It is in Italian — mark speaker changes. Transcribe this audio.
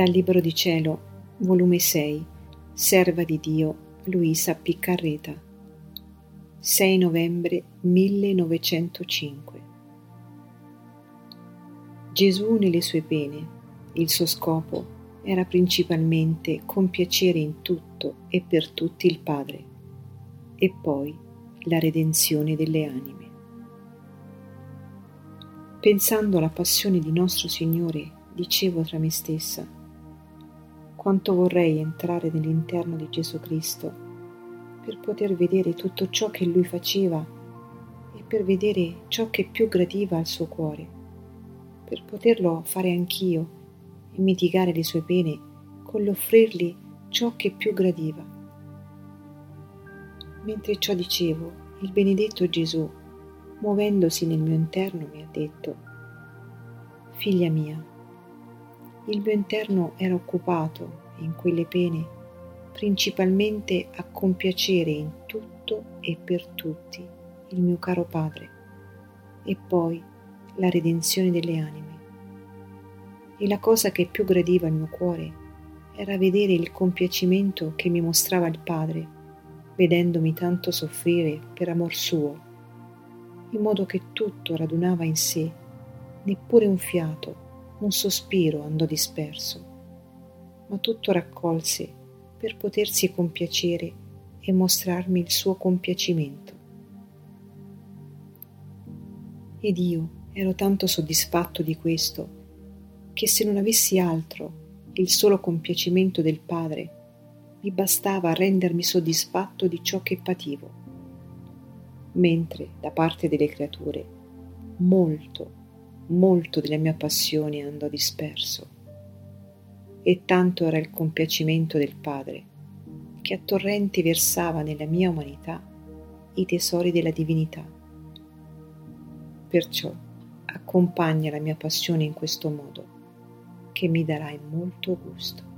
Speaker 1: Dal Libro di Cielo, volume 6, Serva di Dio, Luisa Piccarreta. 6 novembre 1905. Gesù nelle sue pene, il suo scopo era principalmente compiacere in tutto e per tutti il Padre, e poi la redenzione delle anime. Pensando alla passione di nostro Signore, dicevo tra me stessa, quanto vorrei entrare nell'interno di Gesù Cristo per poter vedere tutto ciò che Lui faceva e per vedere ciò che più gradiva al suo cuore, per poterlo fare anch'io e mitigare le sue pene con l'offrirgli ciò che più gradiva. Mentre ciò dicevo, il benedetto Gesù, muovendosi nel mio interno, mi ha detto, Figlia mia, il mio interno era occupato in quelle pene principalmente a compiacere in tutto e per tutti il mio caro Padre e poi la redenzione delle anime. E la cosa che più gradiva al mio cuore era vedere il compiacimento che mi mostrava il Padre, vedendomi tanto soffrire per amor suo, in modo che tutto radunava in sé, neppure un fiato, un sospiro andò disperso, ma tutto raccolse per potersi compiacere e mostrarmi il suo compiacimento. Ed io ero tanto soddisfatto di questo che se non avessi altro, il solo compiacimento del Padre, mi bastava a rendermi soddisfatto di ciò che pativo, mentre da parte delle creature molto, molto della mia passione andò disperso. E tanto era il compiacimento del Padre, che a torrenti versava nella mia umanità i tesori della divinità. Perciò accompagna la mia passione in questo modo che mi darai molto gusto.